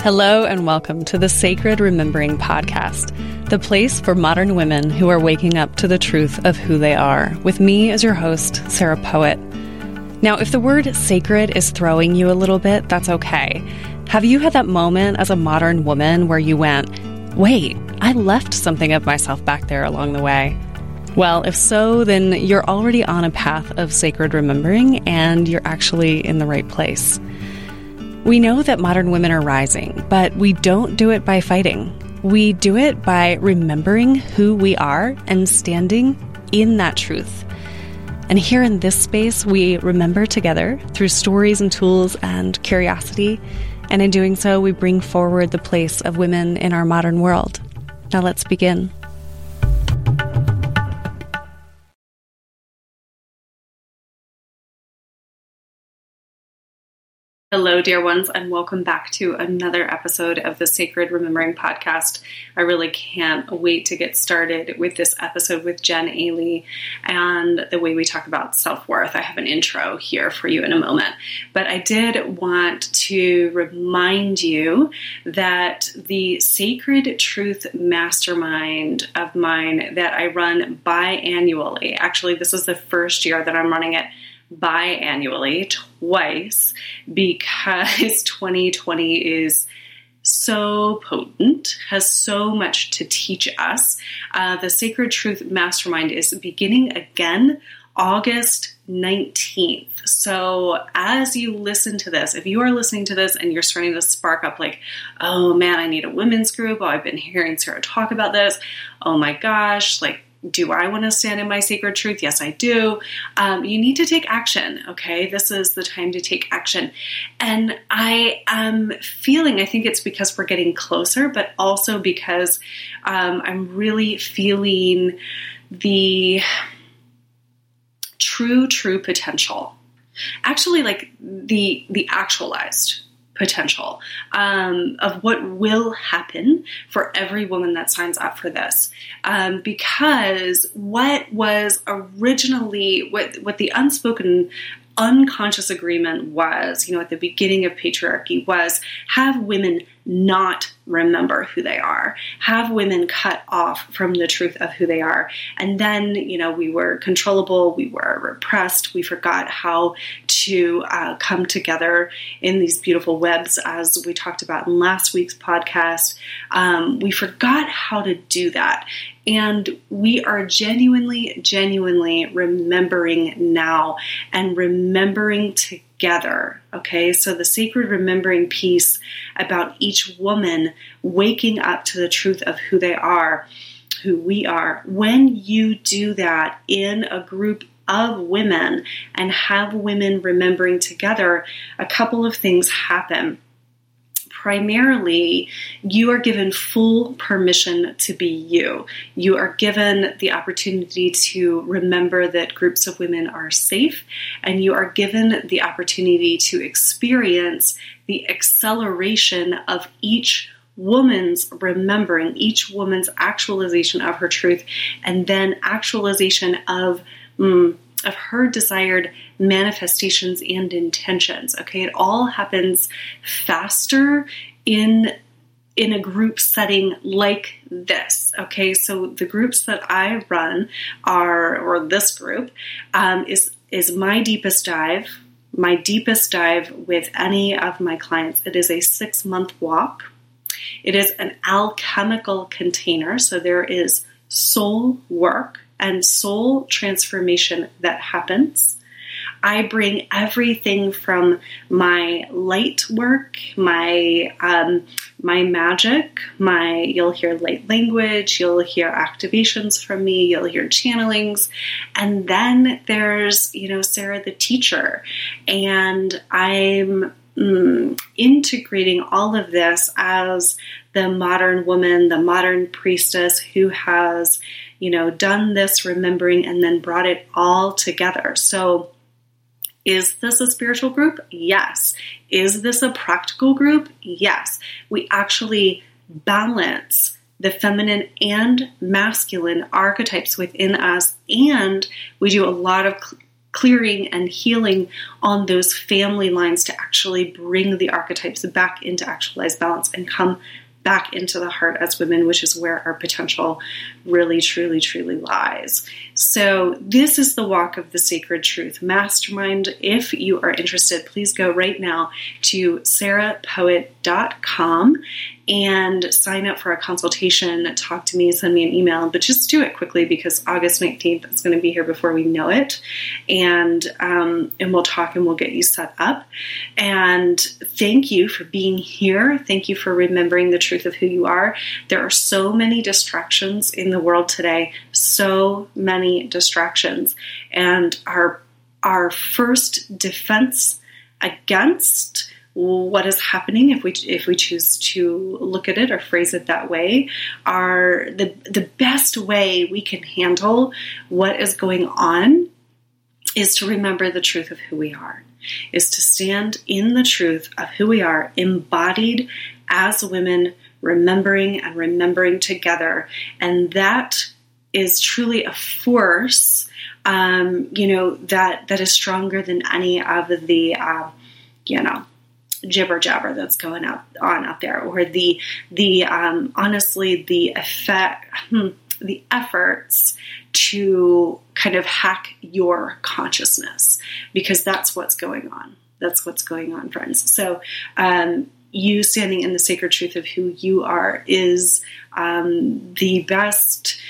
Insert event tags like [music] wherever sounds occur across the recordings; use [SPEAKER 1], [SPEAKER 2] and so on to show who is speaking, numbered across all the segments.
[SPEAKER 1] Hello, and welcome to the Sacred Remembering Podcast, the place for modern women who are waking up to the truth of who they are, with me as your host, Sarah Poet. Now, if the word sacred is throwing you a little bit, that's okay. Have you had that moment as a modern woman where you went, wait, I left something of myself back there along the way? Well, if so, then you're already on a path of sacred remembering and you're actually in the right place. We know that modern women are rising, but we don't do it by fighting. We do it by remembering who we are and standing in that truth. And here in this space, we remember together through stories and tools and curiosity. And in doing so, we bring forward the place of women in our modern world. Now let's begin. Hello, dear ones, and welcome back to another episode of the Sacred Remembering Podcast. I really can't wait to get started with this episode with Jen Aly and the way we talk about self worth. I have an intro here for you in a moment, but I did want to remind you that the Sacred Truth Mastermind of mine that I run biannually, actually, this is the first year that I'm running it biannually twice because [laughs] 2020 is so potent, has so much to teach us. Uh, the Sacred Truth Mastermind is beginning again August 19th. So, as you listen to this, if you are listening to this and you're starting to spark up, like, oh man, I need a women's group. Oh, I've been hearing Sarah talk about this. Oh my gosh, like, do I want to stand in my sacred truth? Yes, I do. Um, you need to take action, okay? This is the time to take action. And I am feeling, I think it's because we're getting closer, but also because um, I'm really feeling the true, true potential. Actually, like the the actualized potential um, of what will happen for every woman that signs up for this. Um, because what was originally what what the unspoken unconscious agreement was, you know, at the beginning of patriarchy was have women not remember who they are, have women cut off from the truth of who they are. And then, you know, we were controllable, we were repressed, we forgot how to uh, come together in these beautiful webs, as we talked about in last week's podcast. Um, we forgot how to do that. And we are genuinely, genuinely remembering now and remembering together. Okay, so the sacred remembering piece about each woman waking up to the truth of who they are, who we are. When you do that in a group of women and have women remembering together, a couple of things happen primarily, you are given full permission to be you. You are given the opportunity to remember that groups of women are safe, and you are given the opportunity to experience the acceleration of each woman's remembering, each woman's actualization of her truth, and then actualization of. Mm, of her desired manifestations and intentions. Okay, it all happens faster in in a group setting like this. Okay, so the groups that I run are, or this group, um, is is my deepest dive. My deepest dive with any of my clients. It is a six month walk. It is an alchemical container, so there is soul work and soul transformation that happens. I bring everything from my light work, my um, my magic, my you'll hear light language, you'll hear activations from me, you'll hear channelings, and then there's you know Sarah the teacher, and I'm mm, integrating all of this as the modern woman, the modern priestess who has you know, done this remembering and then brought it all together. So, is this a spiritual group? Yes. Is this a practical group? Yes. We actually balance the feminine and masculine archetypes within us, and we do a lot of clearing and healing on those family lines to actually bring the archetypes back into actualized balance and come back into the heart as women, which is where our potential really, truly, truly lies. So, this is the Walk of the Sacred Truth Mastermind. If you are interested, please go right now to sarahpoet.com and sign up for a consultation, talk to me, send me an email, but just do it quickly because August 19th is going to be here before we know it. And, um, and we'll talk and we'll get you set up. And thank you for being here. Thank you for remembering the truth of who you are. There are so many distractions in the world today, so many distractions. And our, our first defense against what is happening if we if we choose to look at it or phrase it that way are the the best way we can handle what is going on is to remember the truth of who we are is to stand in the truth of who we are embodied as women remembering and remembering together and that is truly a force um, you know that that is stronger than any of the uh, you know jibber jabber that's going out on out there, or the the um, honestly the effect hmm, the efforts to kind of hack your consciousness because that's what's going on. That's what's going on, friends. So. Um, you standing in the sacred truth of who you are is um, the best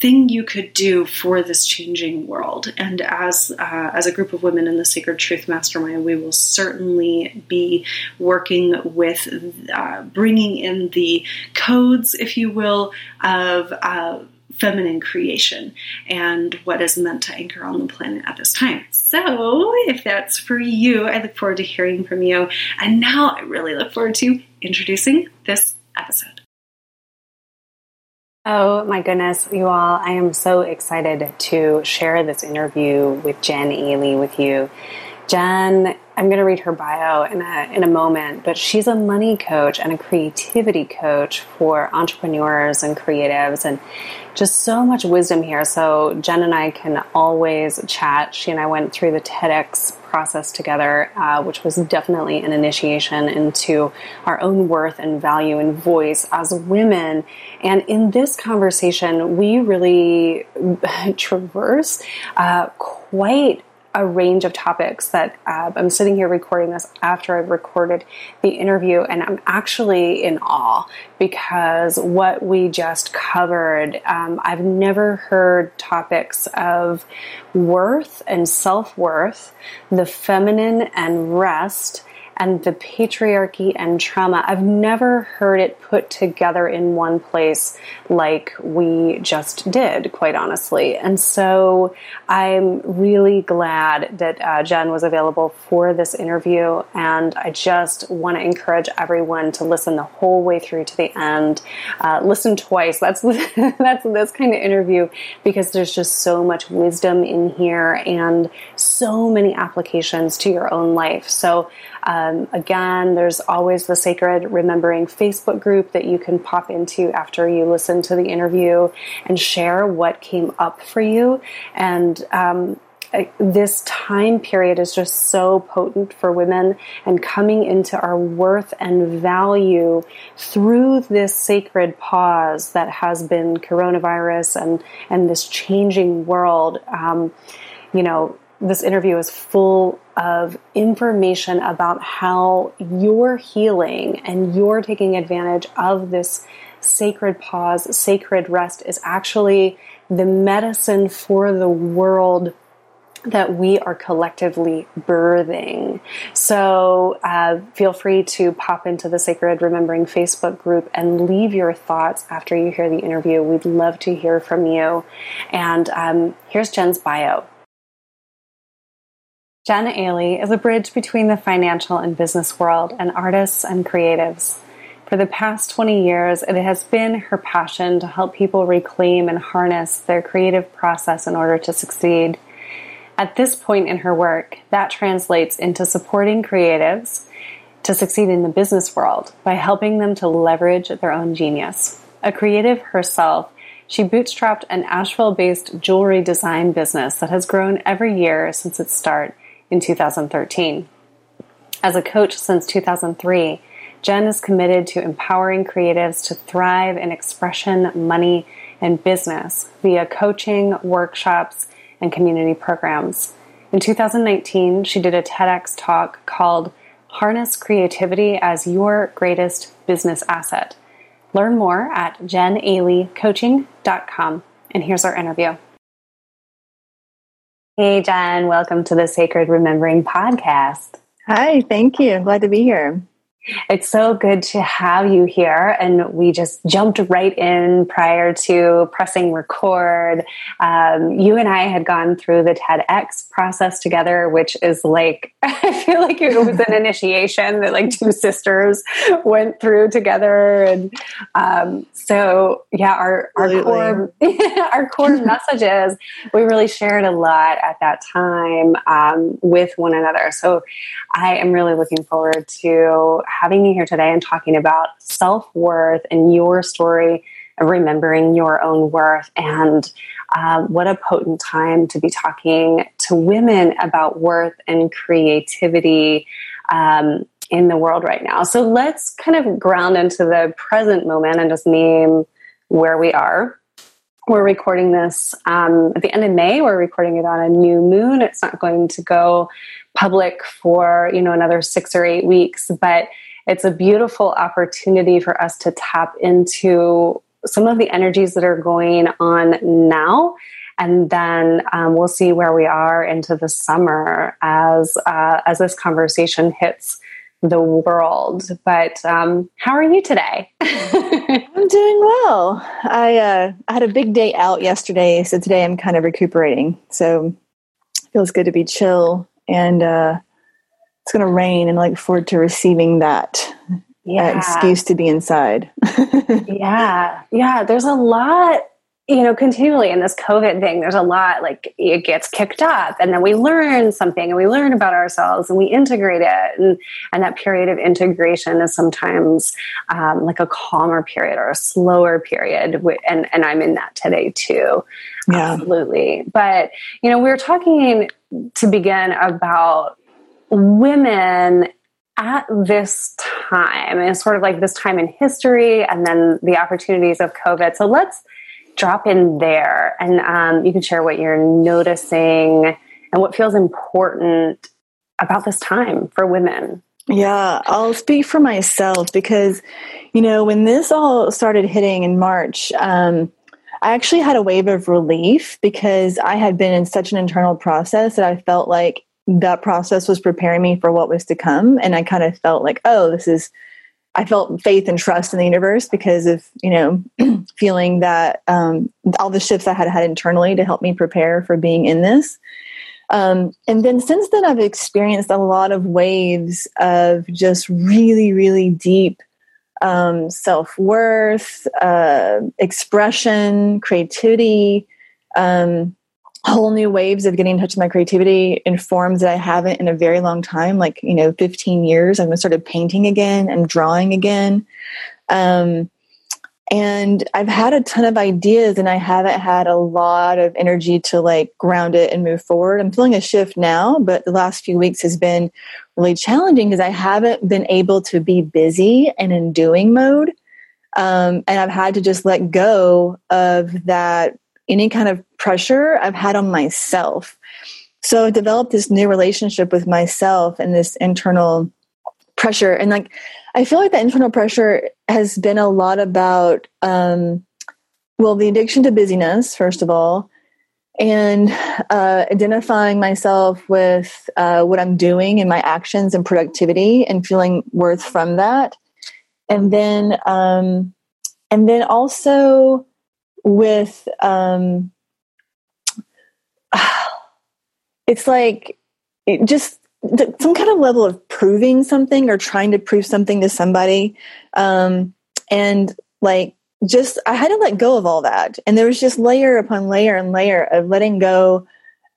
[SPEAKER 1] thing you could do for this changing world. And as uh, as a group of women in the Sacred Truth Mastermind, we will certainly be working with uh, bringing in the codes, if you will, of. Uh, feminine creation and what is meant to anchor on the planet at this time. So, if that's for you, I look forward to hearing from you. And now I really look forward to introducing this episode.
[SPEAKER 2] Oh my goodness, you all. I am so excited to share this interview with Jen Aly with you. Jen, I'm going to read her bio in a, in a moment, but she's a money coach and a creativity coach for entrepreneurs and creatives and just so much wisdom here. So Jen and I can always chat. She and I went through the TEDx process together, uh, which was definitely an initiation into our own worth and value and voice as women. And in this conversation, we really [laughs] traverse uh, quite a range of topics that uh, I'm sitting here recording this after I've recorded the interview, and I'm actually in awe because what we just covered, um, I've never heard topics of worth and self worth, the feminine and rest and the patriarchy and trauma. I've never heard it put together in one place like we just did, quite honestly. And so I'm really glad that uh, Jen was available for this interview. And I just want to encourage everyone to listen the whole way through to the end. Uh, listen twice. That's, [laughs] that's this kind of interview because there's just so much wisdom in here and so many applications to your own life. So um, again, there's always the Sacred Remembering Facebook group that you can pop into after you listen to the interview and share what came up for you. And um, this time period is just so potent for women and coming into our worth and value through this sacred pause that has been coronavirus and and this changing world um, you know this interview is full of information about how you're healing and you're taking advantage of this sacred pause, sacred rest is actually the medicine for the world that we are collectively birthing. So uh, feel free to pop into the Sacred Remembering Facebook group and leave your thoughts after you hear the interview. We'd love to hear from you. And um, here's Jen's bio. Jen Aly is a bridge between the financial and business world and artists and creatives. For the past 20 years, it has been her passion to help people reclaim and harness their creative process in order to succeed. At this point in her work, that translates into supporting creatives to succeed in the business world by helping them to leverage their own genius. A creative herself, she bootstrapped an Asheville based jewelry design business that has grown every year since its start in 2013. As a coach since 2003, Jen is committed to empowering creatives to thrive in expression, money, and business via coaching, workshops, and community programs. In 2019, she did a TEDx talk called Harness Creativity as Your Greatest Business Asset. Learn more at jenalycoaching.com. And here's our interview. Hey, Jen, welcome to the Sacred Remembering podcast.
[SPEAKER 3] Hi, thank you. I'm glad to be here.
[SPEAKER 2] It's so good to have you here. And we just jumped right in prior to pressing record. Um, you and I had gone through the TEDx process together, which is like, [laughs] I feel like it was an initiation that like two sisters went through together. And um, so, yeah, our, our core, [laughs] our core [laughs] messages, we really shared a lot at that time um, with one another. So I am really looking forward to having you here today and talking about self worth and your story of remembering your own worth. And uh, what a potent time to be talking to women about worth and creativity. Um, in the world right now. So let's kind of ground into the present moment and just name where we are. We're recording this um, at the end of May. We're recording it on a new moon. It's not going to go public for you know another six or eight weeks, but it's a beautiful opportunity for us to tap into some of the energies that are going on now and then um, we'll see where we are into the summer as uh, as this conversation hits the world. But um, how are you today? [laughs]
[SPEAKER 3] I'm doing well. I uh, I had a big day out yesterday, so today I'm kind of recuperating. So it feels good to be chill and uh, it's going to rain and I look forward to receiving that yeah. excuse to be inside. [laughs]
[SPEAKER 2] yeah. Yeah. There's a lot, you know, continually in this COVID thing, there's a lot like it gets kicked up and then we learn something and we learn about ourselves and we integrate it. And, and that period of integration is sometimes um, like a calmer period or a slower period. And, and I'm in that today too. Yeah. Absolutely. But, you know, we were talking to begin about women at this time and sort of like this time in history and then the opportunities of COVID. So let's drop in there and um, you can share what you're noticing and what feels important about this time for women.
[SPEAKER 3] Yeah, I'll speak for myself because, you know, when this all started hitting in March, um, I actually had a wave of relief because I had been in such an internal process that I felt like that process was preparing me for what was to come. And I kind of felt like, oh, this is, I felt faith and trust in the universe because of, you know, [clears throat] feeling that um, all the shifts I had had internally to help me prepare for being in this. Um, and then since then, I've experienced a lot of waves of just really, really deep um, self worth, uh, expression, creativity. Um, whole new waves of getting in touch with my creativity in forms that I haven't in a very long time, like, you know, 15 years. I've started painting again and drawing again. Um, and I've had a ton of ideas and I haven't had a lot of energy to like ground it and move forward. I'm feeling a shift now, but the last few weeks has been really challenging because I haven't been able to be busy and in doing mode. Um, and I've had to just let go of that any kind of pressure I've had on myself. So I've developed this new relationship with myself and this internal pressure. And like, I feel like the internal pressure has been a lot about, um, well, the addiction to busyness, first of all, and uh, identifying myself with uh, what I'm doing and my actions and productivity and feeling worth from that. And then, um, and then also with um [sighs] it's like it just some kind of level of proving something or trying to prove something to somebody. Um and like just i had to let go of all that. And there was just layer upon layer and layer of letting go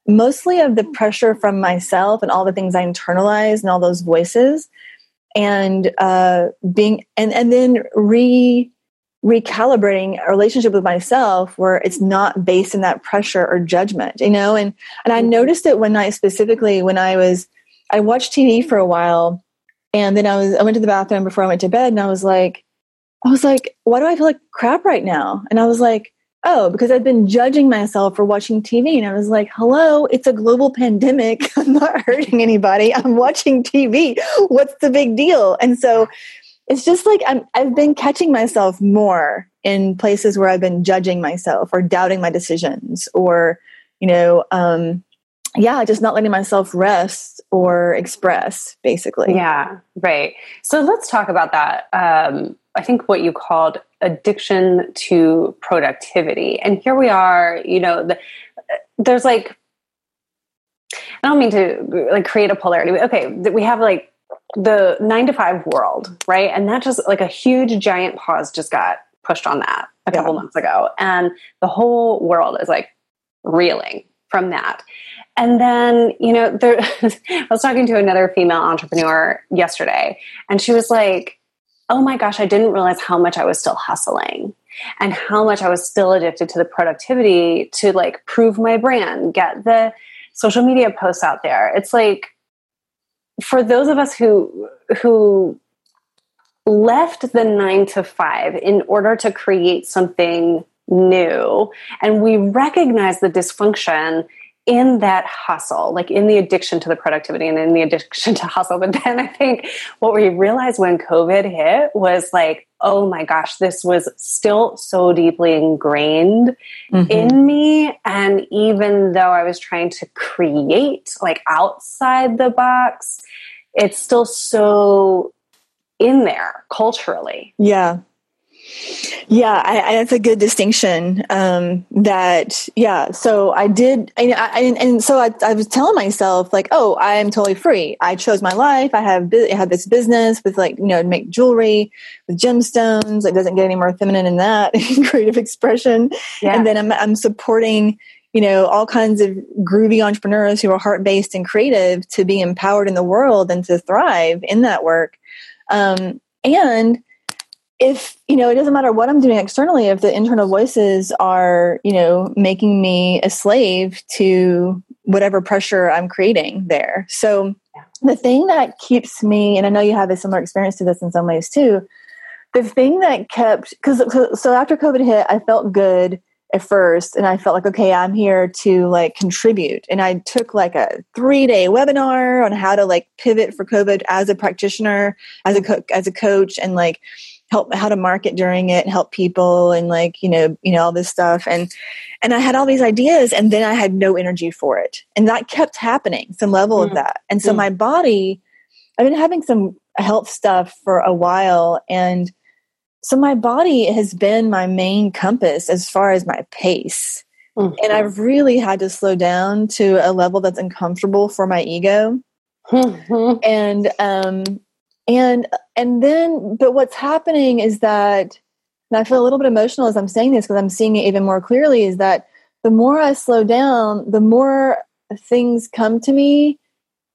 [SPEAKER 3] mostly of the pressure from myself and all the things i internalized and all those voices. And uh being and and then re recalibrating a relationship with myself where it's not based in that pressure or judgment, you know? And and I mm-hmm. noticed it one night specifically when I was I watched TV for a while and then I was I went to the bathroom before I went to bed and I was like I was like, why do I feel like crap right now? And I was like, oh, because I've been judging myself for watching TV. And I was like, hello, it's a global pandemic. [laughs] I'm not hurting anybody. I'm watching TV. What's the big deal? And so it's just like I'm, I've been catching myself more in places where I've been judging myself or doubting my decisions or, you know, um, yeah, just not letting myself rest or express, basically.
[SPEAKER 2] Yeah, right. So let's talk about that. Um, I think what you called addiction to productivity. And here we are, you know, the, there's like, I don't mean to like create a polarity. Okay, we have like the nine to five world, right? And that just like a huge giant pause just got pushed on that a couple yeah. months ago. And the whole world is like reeling from that. And then, you know, there, [laughs] I was talking to another female entrepreneur yesterday, and she was like, oh my gosh, I didn't realize how much I was still hustling and how much I was still addicted to the productivity to like prove my brand, get the social media posts out there. It's like for those of us who who left the 9 to 5 in order to create something new and we recognize the dysfunction in that hustle, like in the addiction to the productivity and in the addiction [laughs] to hustle. But then I think what we realized when COVID hit was like, oh my gosh, this was still so deeply ingrained mm-hmm. in me. And even though I was trying to create like outside the box, it's still so in there culturally.
[SPEAKER 3] Yeah. Yeah, I, I, that's a good distinction. Um, that yeah. So I did, I, I, and so I, I, was telling myself like, oh, I am totally free. I chose my life. I have I have this business with like you know make jewelry with gemstones. It doesn't get any more feminine than that. [laughs] Creative expression, yeah. and then I'm I'm supporting you know all kinds of groovy entrepreneurs who are heart based and creative to be empowered in the world and to thrive in that work. Um, and if you know it doesn't matter what i'm doing externally if the internal voices are you know making me a slave to whatever pressure i'm creating there. So the thing that keeps me and i know you have a similar experience to this in some ways too the thing that kept because so after covid hit i felt good at first and i felt like okay i'm here to like contribute. And i took like a three day webinar on how to like pivot for covid as a practitioner as a co- as a coach and like help how to market during it help people and like you know you know all this stuff and and i had all these ideas and then i had no energy for it and that kept happening some level mm. of that and so mm. my body i've been having some health stuff for a while and so my body has been my main compass as far as my pace mm-hmm. and i've really had to slow down to a level that's uncomfortable for my ego mm-hmm. and um and and then but what's happening is that and i feel a little bit emotional as i'm saying this because i'm seeing it even more clearly is that the more i slow down the more things come to me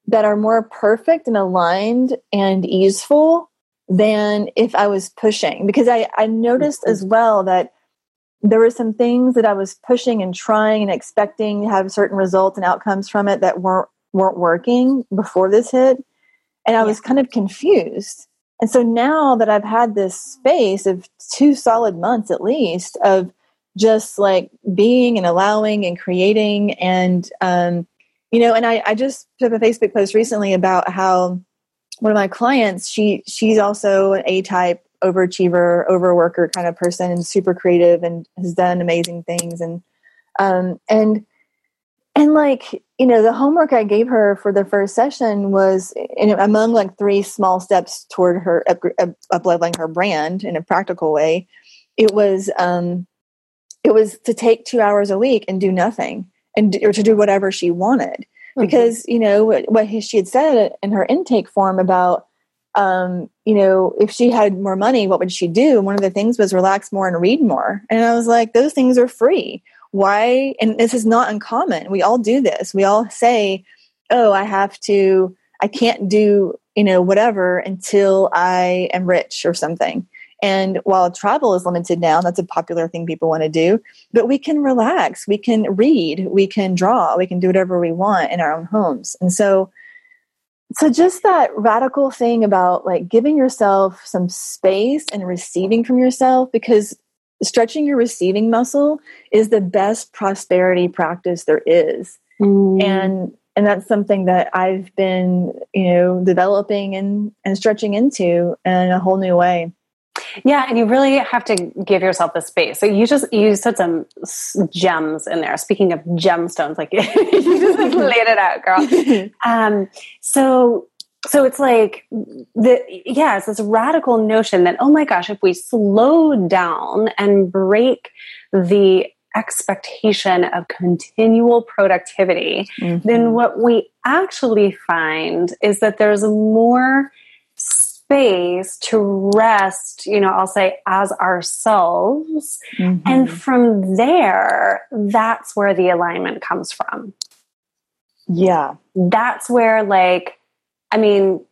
[SPEAKER 3] that are more perfect and aligned and easeful than if i was pushing. Because i i noticed mm-hmm. as well that there were some things that i was pushing and trying and expecting to have certain results and outcomes from it that weren't weren't working before this hit and I yeah. was kind of confused. And so now that I've had this space of two solid months at least of just like being and allowing and creating and um, you know, and I, I just put up a Facebook post recently about how one of my clients, she she's also an A type overachiever, overworker kind of person and super creative and has done amazing things and um and and like you know the homework i gave her for the first session was in, among like three small steps toward her up, up leveling her brand in a practical way it was um it was to take two hours a week and do nothing and or to do whatever she wanted mm-hmm. because you know what, what she had said in her intake form about um, you know, if she had more money, what would she do? And one of the things was relax more and read more. And I was like, those things are free why and this is not uncommon. We all do this. We all say oh i have to i can't do you know whatever until i am rich or something. And while travel is limited now, that's a popular thing people want to do, but we can relax, we can read, we can draw, we can do whatever we want in our own homes. And so, so just that radical thing about like giving yourself some space and receiving from yourself because stretching your receiving muscle is the best prosperity practice there is. Mm. And and that's something that I've been, you know, developing and and stretching into in a whole new way.
[SPEAKER 2] Yeah, and you really have to give yourself the space. So you just you said some gems in there. Speaking of gemstones, like [laughs] you just laid it out, girl. [laughs] Um, so so it's like the yeah, it's this radical notion that oh my gosh, if we slow down and break the expectation of continual productivity, mm-hmm. then what we actually find is that there's more space to rest, you know, I'll say as ourselves. Mm-hmm. And from there, that's where the alignment comes from.
[SPEAKER 3] Yeah.
[SPEAKER 2] That's where, like, I mean,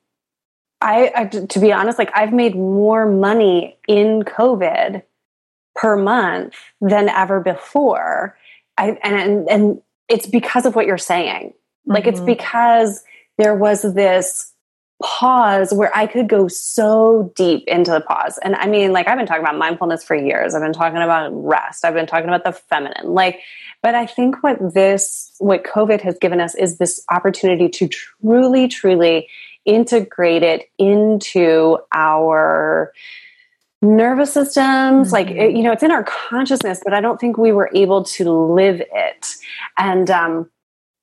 [SPEAKER 2] I, I to be honest, like, I've made more money in COVID per month than ever before. I, and, and it's because of what you're saying. Like, mm-hmm. it's because there was this pause where I could go so deep into the pause. And I mean, like, I've been talking about mindfulness for years. I've been talking about rest. I've been talking about the feminine. Like, but I think what this, what COVID has given us is this opportunity to truly, truly integrate it into our nervous systems. Mm-hmm. Like, it, you know, it's in our consciousness, but I don't think we were able to live it. And, um,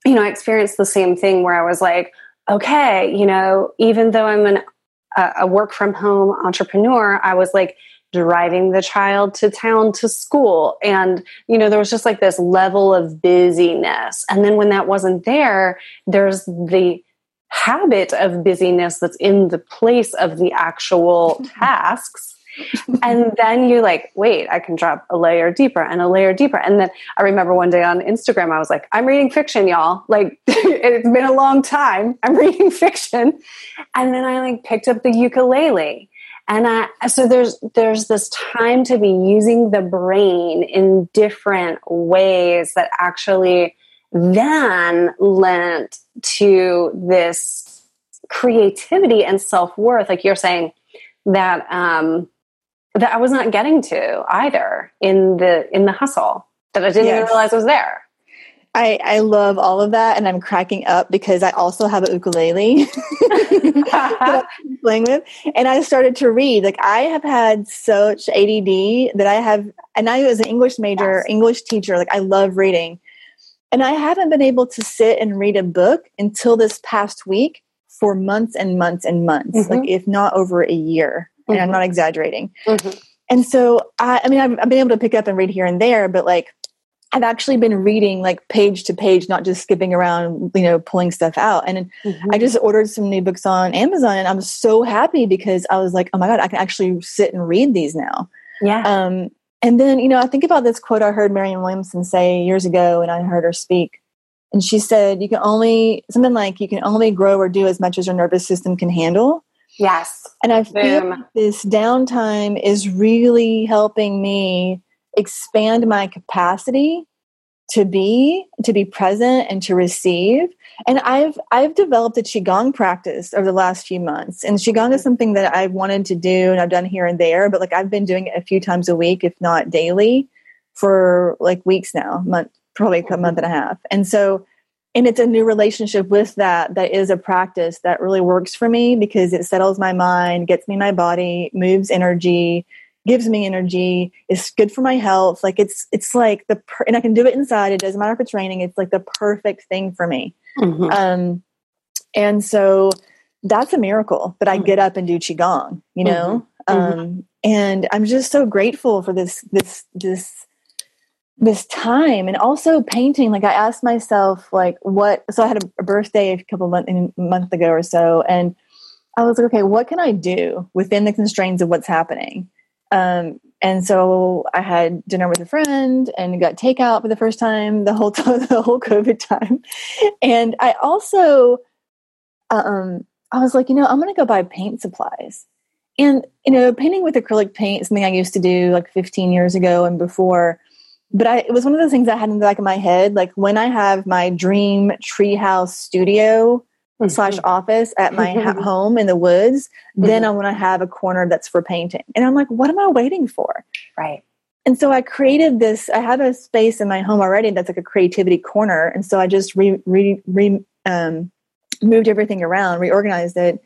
[SPEAKER 2] you know, I experienced the same thing where I was like, okay, you know, even though I'm an, a work from home entrepreneur, I was like driving the child to town to school. And, you know, there was just like this level of busyness. And then when that wasn't there, there's the habit of busyness that's in the place of the actual [laughs] tasks and then you're like, wait, I can drop a layer deeper and a layer deeper. And then I remember one day on Instagram, I was like, I'm reading fiction, y'all. Like [laughs] it's been a long time. I'm [laughs] reading fiction. And then I like picked up the ukulele. And I, so there's there's this time to be using the brain in different ways that actually then lent to this creativity and self-worth like you're saying that um that I was not getting to either in the in the hustle that I didn't yes. even realize was there.
[SPEAKER 3] I, I love all of that and I'm cracking up because I also have a ukulele [laughs] [laughs] playing with. And I started to read. Like I have had such ADD that I have and I was an English major, yes. English teacher, like I love reading. And I haven't been able to sit and read a book until this past week for months and months and months, mm-hmm. like if not over a year mm-hmm. and I'm not mm-hmm. exaggerating. Mm-hmm. And so, I, I mean, I've, I've been able to pick up and read here and there, but like, I've actually been reading like page to page, not just skipping around, you know, pulling stuff out. And mm-hmm. I just ordered some new books on Amazon and I'm so happy because I was like, oh my God, I can actually sit and read these now.
[SPEAKER 2] Yeah.
[SPEAKER 3] Um, and then, you know, I think about this quote I heard Marianne Williamson say years ago and I heard her speak. And she said, you can only, something like, you can only grow or do as much as your nervous system can handle.
[SPEAKER 2] Yes.
[SPEAKER 3] And I feel like this downtime is really helping me expand my capacity to be to be present and to receive. And i've i've developed a qigong practice over the last few months. And qigong is mm-hmm. something that i've wanted to do and i've done here and there but like i've been doing it a few times a week if not daily for like weeks now month probably a month and a half. And so and it's a new relationship with that that is a practice that really works for me because it settles my mind gets me my body moves energy gives me energy it's good for my health like it's it's like the per- and i can do it inside it doesn't matter if it's raining it's like the perfect thing for me mm-hmm. um and so that's a miracle that i mm-hmm. get up and do qigong you know mm-hmm. um and i'm just so grateful for this this this this time. And also painting like i asked myself like what so i had a, birthday a couple months month ago or so and i was like okay what can i do within the constraints of what's happening? Um, and so i had dinner with a friend and got takeout for the first time the whole [laughs] time, the whole covid time. And i also um i was like you know i'm gonna go buy paint supplies. And you know, painting with acrylic paint something I used to do like 15 years ago and before. But I, it was one of those things I had in the back of my head. Like when I have my dream treehouse studio mm-hmm. slash office at my ha- [laughs] home in the woods, mm-hmm. then I want to have a corner that's for painting. And I'm like, what am I waiting for?
[SPEAKER 2] Right.
[SPEAKER 3] And so I created this. I have a space in my home already that's like a creativity corner, and so I just re, re, re um, moved everything around, reorganized it,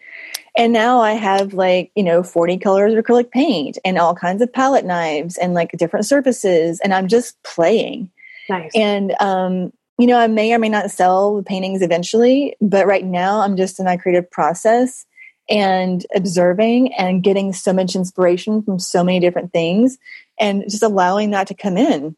[SPEAKER 3] and now I have like, you know, 40 colors of acrylic paint and all kinds of palette knives and like different surfaces. And I'm just playing.
[SPEAKER 2] Nice.
[SPEAKER 3] And, um, you know, I may or may not sell the paintings eventually, but right now I'm just in my creative process and observing and getting so much inspiration from so many different things and just allowing that to come in.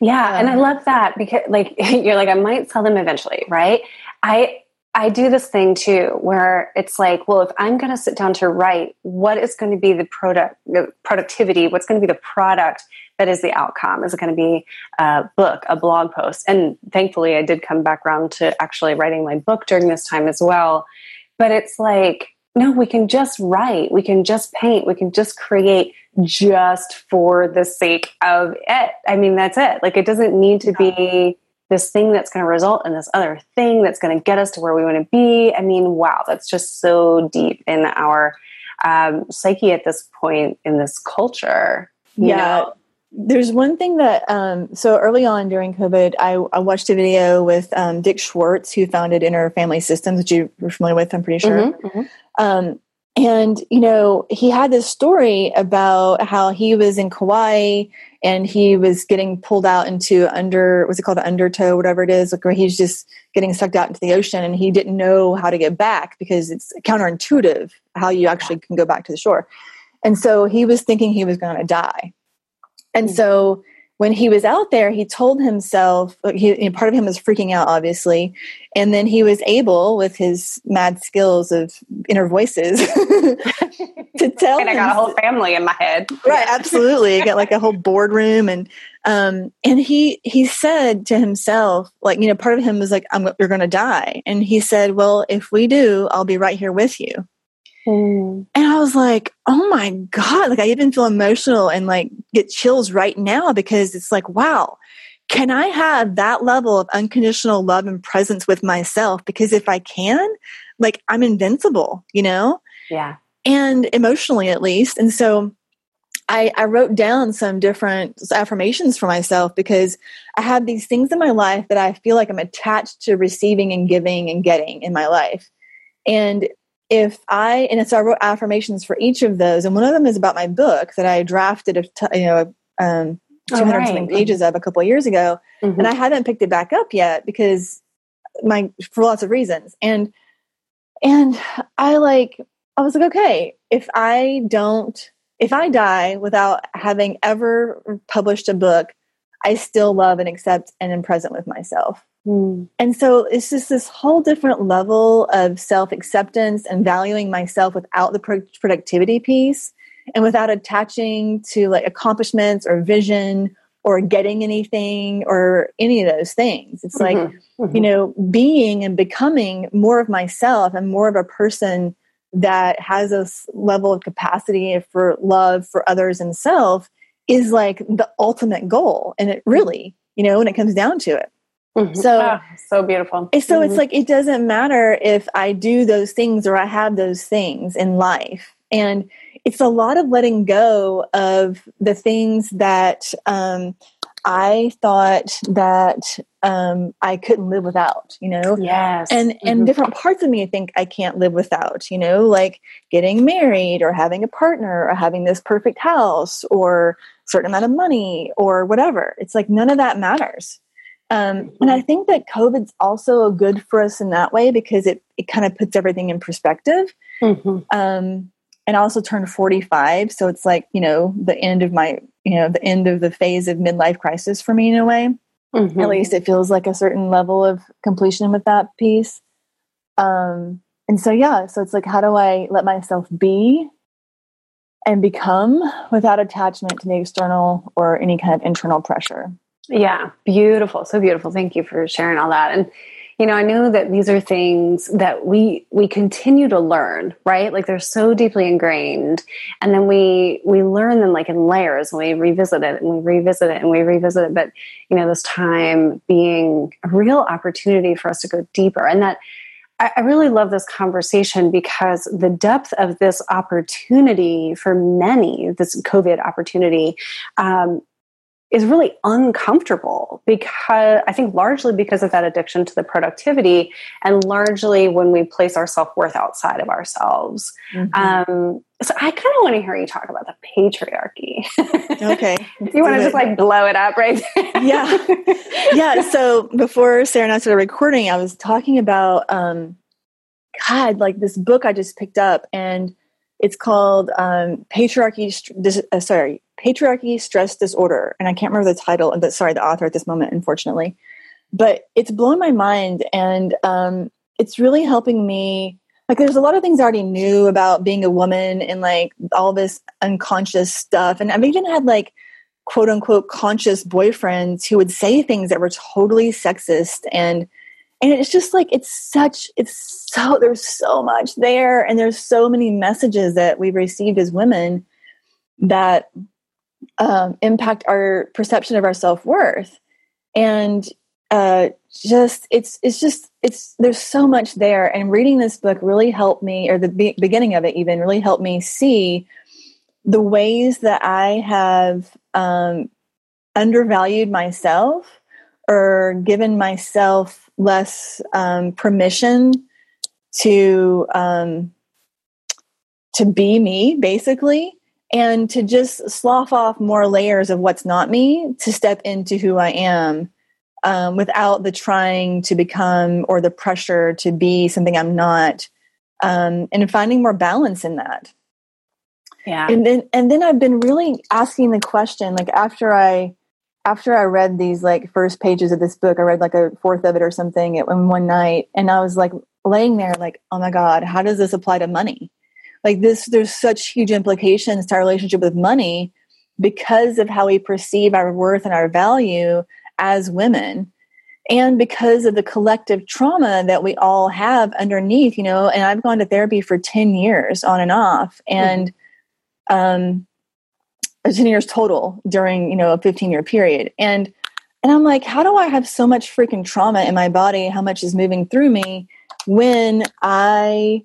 [SPEAKER 2] Yeah. Um, and I love that because, like, [laughs] you're like, I might sell them eventually, right? I, I do this thing too, where it's like, well, if I'm going to sit down to write, what is going to be the product, the productivity? What's going to be the product that is the outcome? Is it going to be a book, a blog post? And thankfully, I did come back around to actually writing my book during this time as well. But it's like, no, we can just write, we can just paint, we can just create just for the sake of it. I mean, that's it. Like, it doesn't need to be this thing that's going to result in this other thing that's going to get us to where we want to be. I mean, wow, that's just so deep in our um, psyche at this point in this culture.
[SPEAKER 3] yeah. Know? There's one thing that, um, so early on during COVID, I, I watched a video with um, Dick Schwartz, who founded Inner Family Systems, which you're familiar with, I'm pretty sure. Mm-hmm, mm-hmm. Um, and, you know, he had this story about how he was in Kauai and he was getting pulled out into under, what's it called, the undertow, whatever it is, like where he's just getting sucked out into the ocean and he didn't know how to get back because it's counterintuitive how you actually can go back to the shore. And so he was thinking he was going to die. And mm-hmm. so when he was out there, he told himself, he, part of him was freaking out, obviously. And then he was able, with his mad skills of inner voices, [laughs] to tell.
[SPEAKER 2] and I got a whole family in my head.
[SPEAKER 3] Right, absolutely. I got like a whole boardroom. And, um, and he, he said to himself, like, you know, part of him was like, I'm, you're going to die. And he said, well, if we do, I'll be right here with you. Mm. And I was like, oh my God, like I even feel emotional and like get chills right now because it's like, wow, can I have that level of unconditional love and presence with myself? Because if I can, like I'm invincible, you know?
[SPEAKER 2] Yeah.
[SPEAKER 3] And emotionally at least. And so I, I wrote down some different affirmations for myself because I have these things in my life that I feel like I'm attached to receiving and giving and getting in my life. And if I and so I wrote affirmations for each of those, and one of them is about my book that I drafted, a you know, um, two hundred right. something pages of a couple of years ago, mm-hmm. and I haven't picked it back up yet because my for lots of reasons, and and I like I was like, okay, if I don't, if I die without having ever published a book, I still love and accept and am present with myself. Mm. And so it's just this whole different level of self acceptance and valuing myself without the productivity piece and without attaching to like accomplishments or vision or getting anything or any of those things. It's like, mm-hmm. Mm-hmm. you know, being and becoming more of myself and more of a person that has a level of capacity for love for others and self is like the ultimate goal. And it really, you know, when it comes down to it.
[SPEAKER 2] Mm-hmm. So oh, so beautiful.
[SPEAKER 3] So
[SPEAKER 2] mm-hmm.
[SPEAKER 3] it's like it doesn't matter if I do those things or I have those things in life. And it's a lot of letting go of the things that um, I thought that um, I couldn't live without, you know?
[SPEAKER 2] Yes.
[SPEAKER 3] And mm-hmm. and different parts of me think I can't live without, you know, like getting married or having a partner or having this perfect house or certain amount of money or whatever. It's like none of that matters. Um, and I think that COVID's also good for us in that way because it, it kind of puts everything in perspective. Mm-hmm. Um, and I also turned 45. So it's like, you know, the end of my, you know, the end of the phase of midlife crisis for me in a way. Mm-hmm. At least it feels like a certain level of completion with that piece. Um, and so, yeah, so it's like, how do I let myself be and become without attachment to the external or any kind of internal pressure?
[SPEAKER 2] Yeah, beautiful. So beautiful. Thank you for sharing all that. And you know, I know that these are things that we we continue to learn, right? Like they're so deeply ingrained, and then we we learn them like in layers, and we revisit it, and we revisit it, and we revisit it. But you know, this time being a real opportunity for us to go deeper, and that I really love this conversation because the depth of this opportunity for many, this COVID opportunity, um, is really uncomfortable because I think largely because of that addiction to the productivity and largely when we place our self worth outside of ourselves. Mm-hmm. Um, so I kind of want to hear you talk about the patriarchy.
[SPEAKER 3] Okay. [laughs]
[SPEAKER 2] you want to just like blow it up right
[SPEAKER 3] Yeah. Yeah. So before Sarah and I started recording, I was talking about, um, God, like this book I just picked up and it's called um, Patriarchy, uh, sorry, Patriarchy Stress Disorder. And I can't remember the title, but sorry, the author at this moment, unfortunately. But it's blown my mind and um, it's really helping me. Like, there's a lot of things I already knew about being a woman and like all this unconscious stuff. And I've even had like quote unquote conscious boyfriends who would say things that were totally sexist and and it's just like it's such it's so there's so much there and there's so many messages that we've received as women that um, impact our perception of our self-worth. And uh, just it's it's just it's there's so much there. And reading this book really helped me or the be- beginning of it even really helped me see the ways that i have um, undervalued myself or given myself less um, permission to um, to be me basically and to just slough off more layers of what's not me to step into who i am um, without the trying to become or the pressure to be something i'm not um, and finding more balance in that
[SPEAKER 2] yeah
[SPEAKER 3] and then and then i've been really asking the question like after i after I read these like first pages of this book, I read like a fourth of it or something in one night, and I was like laying there, like, oh my god, how does this apply to money? Like this, there's such huge implications to our relationship with money because of how we perceive our worth and our value as women, and because of the collective trauma that we all have underneath. You know, and I've gone to therapy for ten years on and off, and mm-hmm. um 10 years total during you know a 15 year period and and i'm like how do i have so much freaking trauma in my body how much is moving through me when i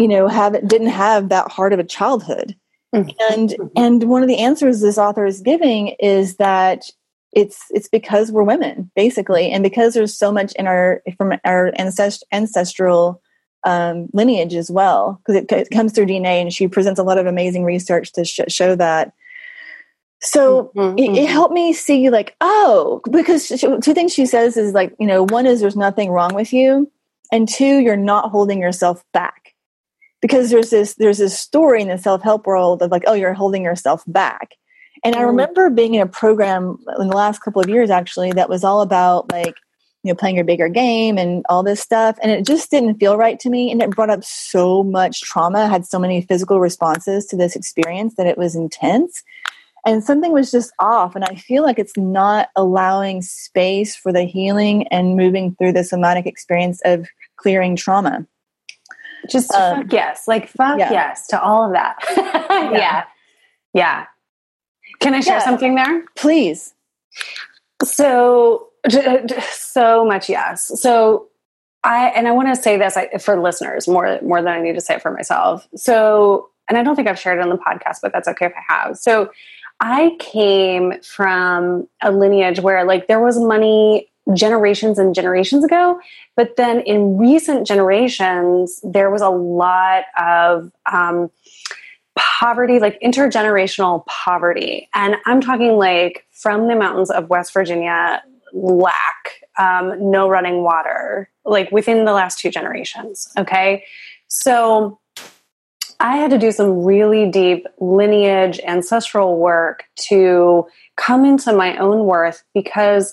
[SPEAKER 3] you know have didn't have that hard of a childhood mm-hmm. and and one of the answers this author is giving is that it's it's because we're women basically and because there's so much in our from our ancest- ancestral um, lineage as well because it, it, comes through dna and she presents a lot of amazing research to sh- show that so mm-hmm, it, it, mm-hmm. helped me see like, oh, because she, two things she says is like, you know, one is there's nothing wrong with you. And two, you're not holding yourself back because there's this, there's this story in the self-help world of like, oh, you're holding yourself back. And I mm. remember being in a program in the last couple of years actually that was all about like, you know, playing your bigger game and all this stuff. And it just didn't feel right to me. And it brought up so much trauma, I had so many physical responses to this experience that it was intense and something was just off and i feel like it's not allowing space for the healing and moving through the somatic experience of clearing trauma
[SPEAKER 2] just um, fuck yes like fuck yeah. yes to all of that [laughs] yeah. yeah. yeah can i share yeah. something there
[SPEAKER 3] please
[SPEAKER 2] so so much yes so i and i want to say this for listeners more more than i need to say it for myself so and i don't think i've shared it on the podcast but that's okay if i have so I came from a lineage where like there was money generations and generations ago, but then in recent generations, there was a lot of um, poverty, like intergenerational poverty. And I'm talking like from the mountains of West Virginia, lack, um, no running water, like within the last two generations. Okay. So I had to do some really deep lineage, ancestral work to come into my own worth because,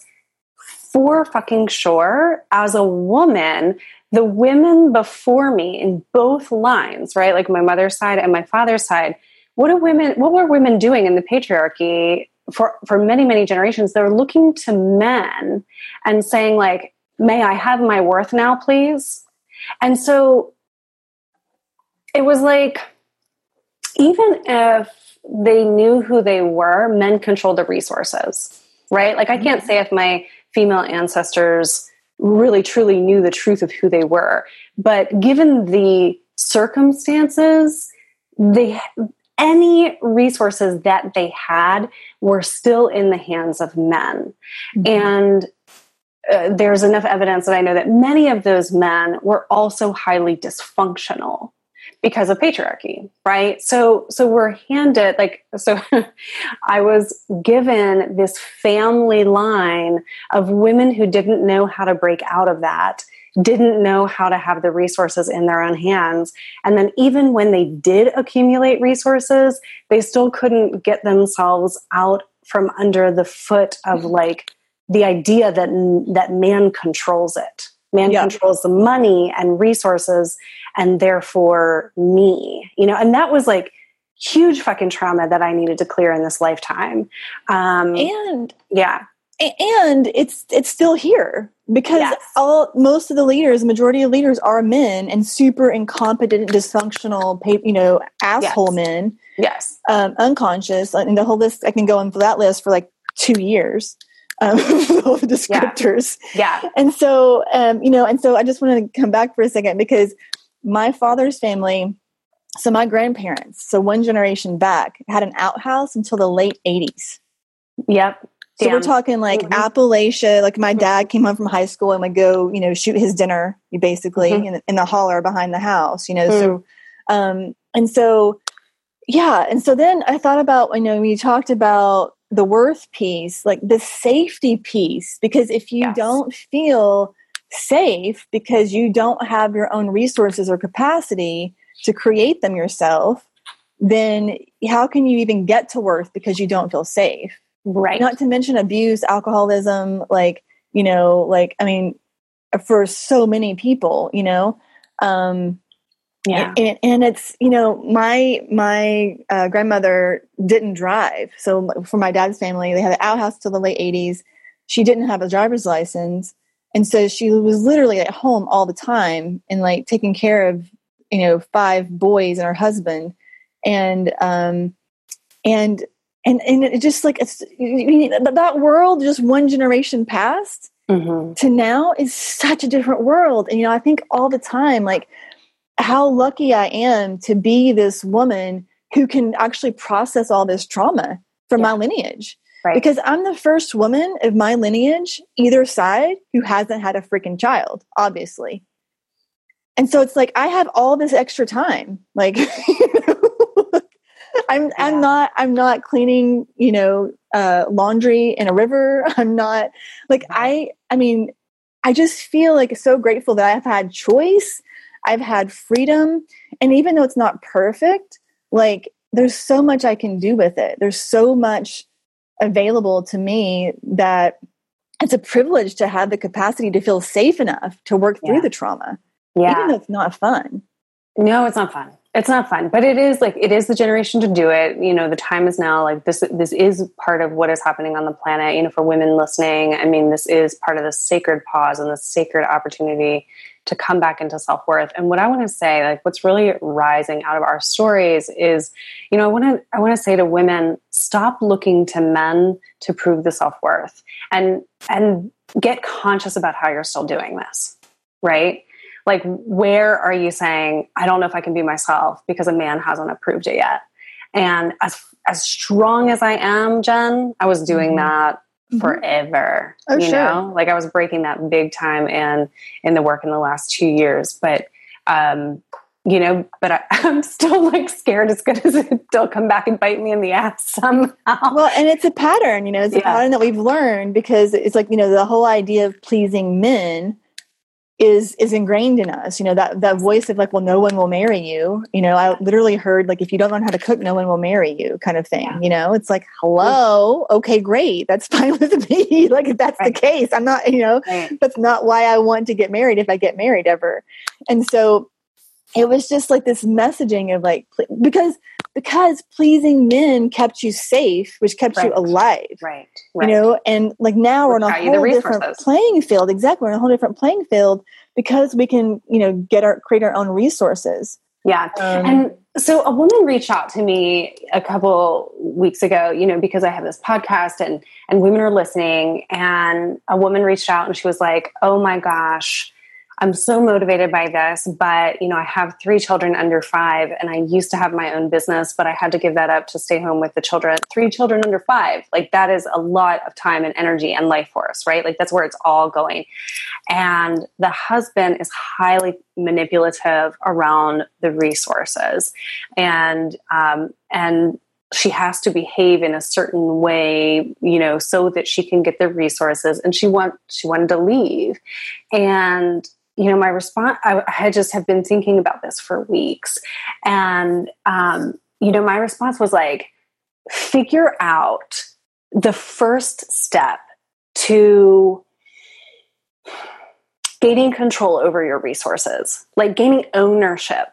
[SPEAKER 2] for fucking sure, as a woman, the women before me in both lines, right, like my mother's side and my father's side, what are women? What were women doing in the patriarchy for for many many generations? They're looking to men and saying like, may I have my worth now, please? And so it was like, even if they knew who they were, men controlled the resources, right? Like, I can't mm-hmm. say if my female ancestors really truly knew the truth of who they were, but given the circumstances, they any resources that they had were still in the hands of men. Mm-hmm. And uh, there's enough evidence that I know that many of those men were also highly dysfunctional because of patriarchy right? So so we're handed like so [laughs] i was given this family line of women who didn't know how to break out of that didn't know how to have the resources in their own hands. And then even when they did accumulate resources they still couldn't get themselves out from under the foot of mm-hmm. like the idea that that man controls it man yeah. controls the money and resources and therefore me you know and that was like huge fucking trauma that i needed to clear in this lifetime
[SPEAKER 3] um and yeah and it's it's still here because yes. all most of the leaders majority of leaders are men and super incompetent dysfunctional you know asshole
[SPEAKER 2] yes.
[SPEAKER 3] men
[SPEAKER 2] yes
[SPEAKER 3] um, unconscious I and the whole list i can go on for that list for like two years um, [laughs] the descriptors.
[SPEAKER 2] Yeah. yeah.
[SPEAKER 3] And so, um, you know, and so I just want to come back for a second because my father's family, so my grandparents, so one generation back, had an outhouse until the late 80s.
[SPEAKER 2] Yep.
[SPEAKER 3] So Damn. we're talking like mm-hmm. Appalachia. Like my dad came home from high school and would go, you know, shoot his dinner basically mm-hmm. in, in, the holler behind the house, you know. Mm. So, um, and so, yeah. And so then I thought about, you know, we talked about the worth piece, like the safety piece, because if you yes. don't feel safe because you don't have your own resources or capacity to create them yourself, then how can you even get to worth because you don't feel safe?
[SPEAKER 2] Right.
[SPEAKER 3] Not to mention abuse, alcoholism, like, you know, like, I mean, for so many people, you know, um,
[SPEAKER 2] yeah.
[SPEAKER 3] And, and it's you know my my uh, grandmother didn't drive. So for my dad's family they had an outhouse till the late 80s she didn't have a driver's license. And so she was literally at home all the time and like taking care of you know five boys and her husband. And um and and and it just like it's that world just one generation past mm-hmm. to now is such a different world. And you know i think all the time like how lucky I am to be this woman who can actually process all this trauma from yeah. my lineage.
[SPEAKER 2] Right.
[SPEAKER 3] Because I'm the first woman of my lineage, either side, who hasn't had a freaking child, obviously. And so it's like I have all this extra time. Like [laughs] I'm yeah. I'm not I'm not cleaning, you know, uh, laundry in a river. [laughs] I'm not like I I mean, I just feel like so grateful that I've had choice I've had freedom. And even though it's not perfect, like there's so much I can do with it. There's so much available to me that it's a privilege to have the capacity to feel safe enough to work yeah. through the trauma.
[SPEAKER 2] Yeah.
[SPEAKER 3] Even though it's not fun.
[SPEAKER 2] No, it's not fun. It's not fun, but it is like it is the generation to do it. You know, the time is now. Like this, this is part of what is happening on the planet. You know, for women listening, I mean, this is part of the sacred pause and the sacred opportunity to come back into self worth. And what I want to say, like what's really rising out of our stories is, you know, I want to I want to say to women, stop looking to men to prove the self worth, and and get conscious about how you're still doing this, right? Like, where are you saying, I don't know if I can be myself because a man hasn't approved it yet? And as as strong as I am, Jen, I was doing mm-hmm. that mm-hmm. forever.
[SPEAKER 3] Oh,
[SPEAKER 2] you
[SPEAKER 3] sure.
[SPEAKER 2] know, like I was breaking that big time in in the work in the last two years. But um, you know, but I, [laughs] am still like scared it's going to still come back and bite me in the ass [laughs] somehow.
[SPEAKER 3] Well, and it's a pattern, you know, it's a yeah. pattern that we've learned because it's like, you know, the whole idea of pleasing men is is ingrained in us you know that that voice of like well no one will marry you. You know i literally heard like if you don't learn how to cook no one will marry you kind of thing yeah. you know? It's like hello? Okay great. That's [laughs] fine with me. [laughs] Like if that's right. the case i'm not you know right. that's not why i want to get married if i get married ever. And so it was just like this messaging of like because because pleasing men kept you safe, which kept right. you alive.
[SPEAKER 2] Right. right.
[SPEAKER 3] You know, and like now we're on a whole different playing field. Exactly. We're on a whole different playing field because we can, you know, get our create our own resources.
[SPEAKER 2] Yeah. Um, and so a woman reached out to me a couple weeks ago, you know, because I have this podcast and and women are listening and a woman reached out and she was like, "Oh my gosh, I'm so motivated by this, but you know, I have three children under five, and I used to have my own business, but I had to give that up to stay home with the children. Three children under five, like that is a lot of time and energy and life force, right? Like that's where it's all going. And the husband is highly manipulative around the resources, and um, and she has to behave in a certain way you know so that she can get the resources and she want she wanted to leave and you know, my response, I, I just have been thinking about this for weeks. And, um, you know, my response was like, figure out the first step to gaining control over your resources, like gaining ownership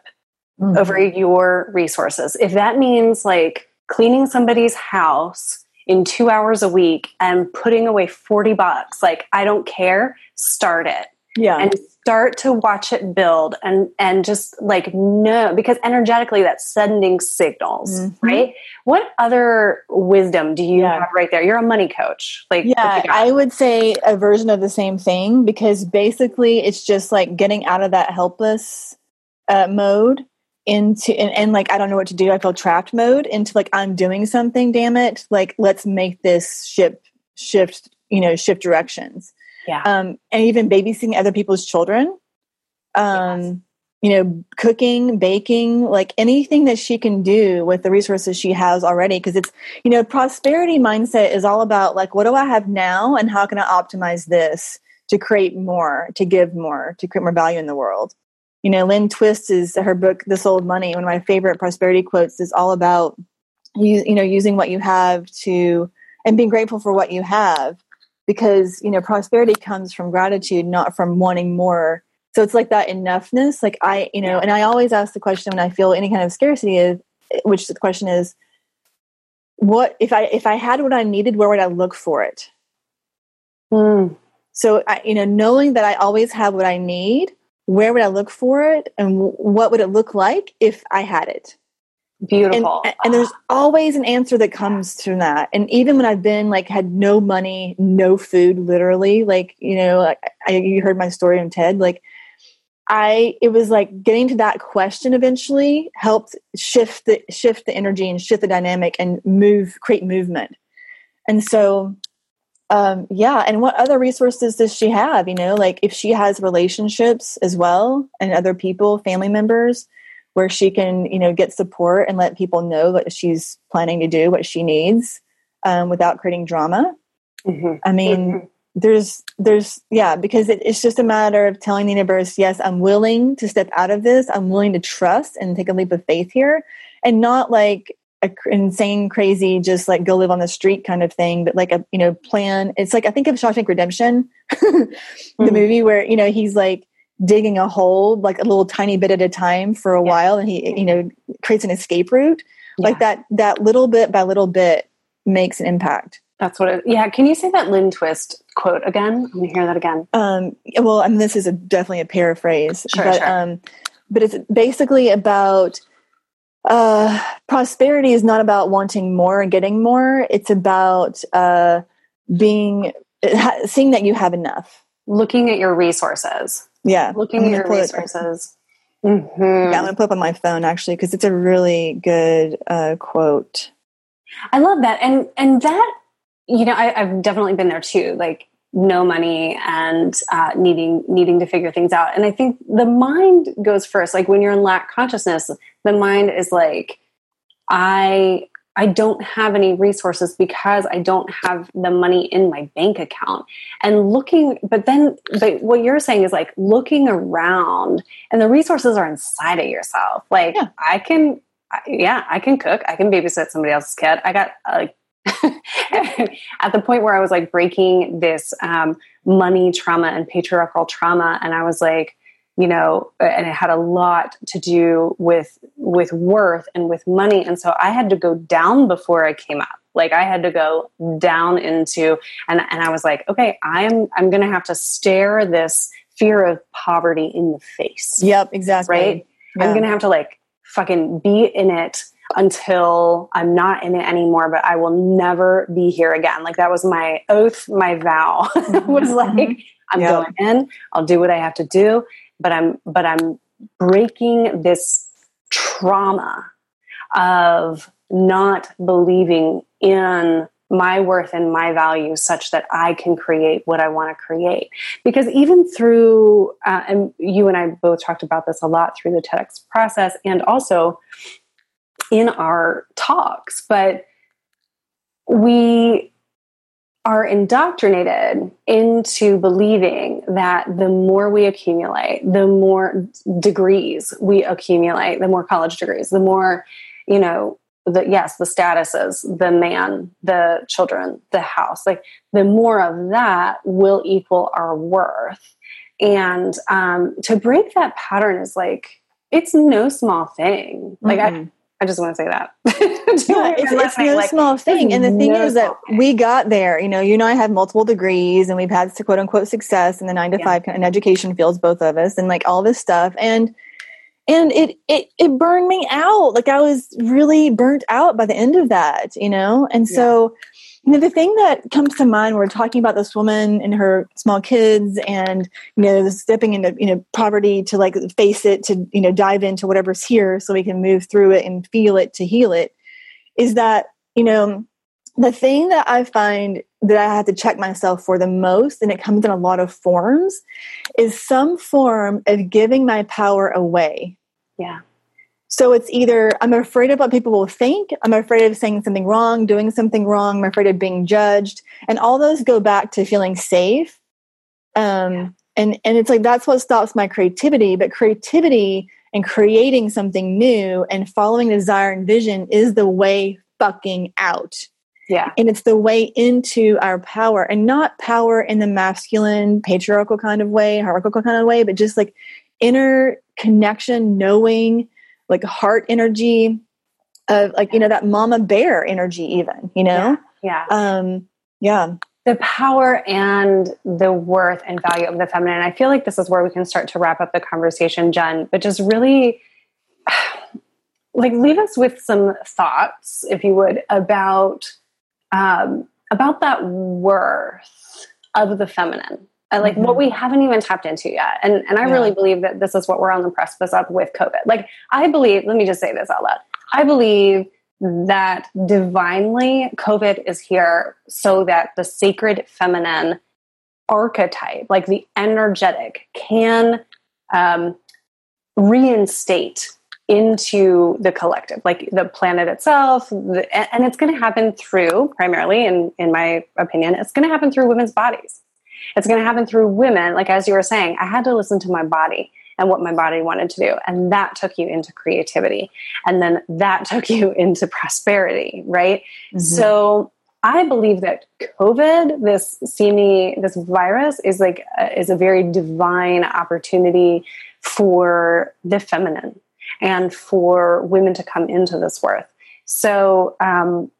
[SPEAKER 2] mm-hmm. over your resources. If that means like cleaning somebody's house in two hours a week and putting away 40 bucks, like I don't care, start it.
[SPEAKER 3] Yeah.
[SPEAKER 2] And start to watch it build and and just like know because energetically that's sending signals mm-hmm. right? What other wisdom do you yeah. have right there? You're a money coach. Like
[SPEAKER 3] yeah i would say a version of the same thing because basically it's just like getting out of that helpless uh, mode into and, and like i don't know what to do. I feel trapped mode into like i'm doing something damn it. Like let's make this ship shift you know shift directions
[SPEAKER 2] yeah.
[SPEAKER 3] Um, and even babysitting other people's children. Um, yes. You know, cooking, baking, like anything that she can do with the resources she has already. Because it's, you know, prosperity mindset is all about like, what do I have now and how can I optimize this to create more, to give more, to create more value in the world? You know, Lynne Twist is her book, The Soul of Money. One of my favorite prosperity quotes is all about, you, you know, using what you have to, and being grateful for what you have because you know prosperity comes from gratitude not from wanting more. So it's like that enoughness. Like i you know and i always ask the question when i feel any kind of scarcity is which the question is what if i if i had what i needed where would i look for it?
[SPEAKER 2] Mm.
[SPEAKER 3] so I, you know knowing that i always have what i need where would i look for it? And what would it look like if i had it
[SPEAKER 2] Beautiful.
[SPEAKER 3] And, and, there's always an answer that comes from that. And even when I've been like had no money, no food, literally, like, you know, I, I, you heard my story on TED, like I, it was like getting to that question eventually helped shift the, shift the energy and shift the dynamic and move, create movement. And so, um, yeah. And what other resources does she have? You know, like if she has relationships as well and other people, family members, where she can you know get support and let people know what she's planning to do what she needs um, without creating drama mm-hmm. i mean mm-hmm. there's there's yeah because it, it's just a matter of telling the universe yes i'm willing to step out of this i'm willing to trust and take a leap of faith here and not like a insane crazy just like go live on the street kind of thing but like a you know plan it's like i think of shawshank redemption [laughs] the mm-hmm. movie where you know he's like digging a hole like a little tiny bit at a time for a yeah. while and he you know creates an escape route yeah. like that that little bit by little bit makes an impact
[SPEAKER 2] that's what it yeah can you say that lynne twist quote again let me hear that again
[SPEAKER 3] um well mean this is a, definitely a paraphrase
[SPEAKER 2] sure,
[SPEAKER 3] but
[SPEAKER 2] sure.
[SPEAKER 3] um but it's basically about uh prosperity is not about wanting more and getting more it's about uh being seeing that you have enough
[SPEAKER 2] looking at your resources
[SPEAKER 3] yeah.
[SPEAKER 2] Looking at your resources. Mm-hmm.
[SPEAKER 3] Yeah, I'm going to put up on my phone actually because it's a really good uh, quote.
[SPEAKER 2] I love that. And, and that, you know, I, I've definitely been there too. Like, no money and uh, needing needing to figure things out. And I think the mind goes first. Like when you're in lack consciousness, the mind is like, I I don't have any resources because I don't have the money in my bank account. And looking, but then, but what you're saying is like looking around and the resources are inside of yourself. Like yeah. I can, yeah, I can cook. I can babysit somebody else's kid. I got like, [laughs] at the point where I was like breaking this um, money trauma and patriarchal trauma. And I was like, you know, and it had a lot to do with with worth and with money. And so I had to go down before I came up. Like I had to go down into and and I was like, okay, I'm I'm gonna have to stare this fear of poverty in the face.
[SPEAKER 3] Yep, exactly.
[SPEAKER 2] Right? Yeah. I'm gonna have to like fucking be in it until I'm not in it anymore, but I will never be here again. Like that was my oath, my vow [laughs] was like, mm-hmm. I'm yep. going in, I'll do what I have to do, but I'm, but I'm breaking this trauma of not believing in my worth and my value such that I can create what I want to create. Because even through, uh, and you and I both talked about this a lot through the TEDx process and also in our talks, but we are indoctrinated into believing that the more we accumulate, the more degrees we accumulate, the more college degrees, the more, you know, the yes, the statuses, the man, the children, the house, like the more of that will equal our worth. And um, to break that pattern is like it's no small thing. Like mm-hmm. I I just want to say that. [laughs]
[SPEAKER 3] yeah, it's, it's no like, small thing. And the thing no is that we got there. You know, you and I have multiple degrees and we've had to quote unquote success in the nine to yeah. five and education fields, both of us, and like all this stuff. And and it it it burned me out. Like I was really burnt out by the end of that, you know? And so yeah you know, the thing that comes to mind, we're talking about this woman and her small kids and, you know, stepping into, you know, poverty to like face it, to, you know, dive into whatever's here so we can move through it and feel it to heal it, is that, you know, the thing that I find that I have to check myself for the most, and it comes in a lot of forms, is some form of giving my power away.
[SPEAKER 2] Yeah.
[SPEAKER 3] So it's either I'm afraid of what people will think, I'm afraid of saying something wrong, doing something wrong, I'm afraid of being judged. And all those go back to feeling safe. Um, yeah. and, and it's like that's what stops my creativity. But creativity and creating something new and following desire and vision is the way fucking out.
[SPEAKER 2] Yeah.
[SPEAKER 3] And it's the way into our power and not power in the masculine, patriarchal kind of way, hierarchical kind of way, but just like inner connection, knowing like heart energy of like you know that mama bear energy even you know?
[SPEAKER 2] Yeah,
[SPEAKER 3] yeah. um yeah.
[SPEAKER 2] The power and the worth and value of the feminine. I feel like this is where we can start to wrap up the conversation jen but just really [sighs] like leave us with some thoughts if you would about um about that worth of the feminine like mm-hmm. what we haven't even tapped into yet. And and I yeah. really believe that this is what we're on the precipice of with COVID. Like I believe, let me just say this out loud. I believe that divinely COVID is here so that the sacred feminine archetype, like the energetic, can um, reinstate into the collective, like the planet itself. The, and it's going to happen through, primarily, in, in my opinion, it's going to happen through women's bodies. It's going to happen through women. Like, as you were saying, I had to listen to my body and what my body wanted to do. And that took you into creativity. And then that [laughs] took you into prosperity, right? Mm-hmm. So, I believe that COVID, this seeming this virus, is like uh, is a very divine opportunity for the feminine and for women to come into this worth. So um,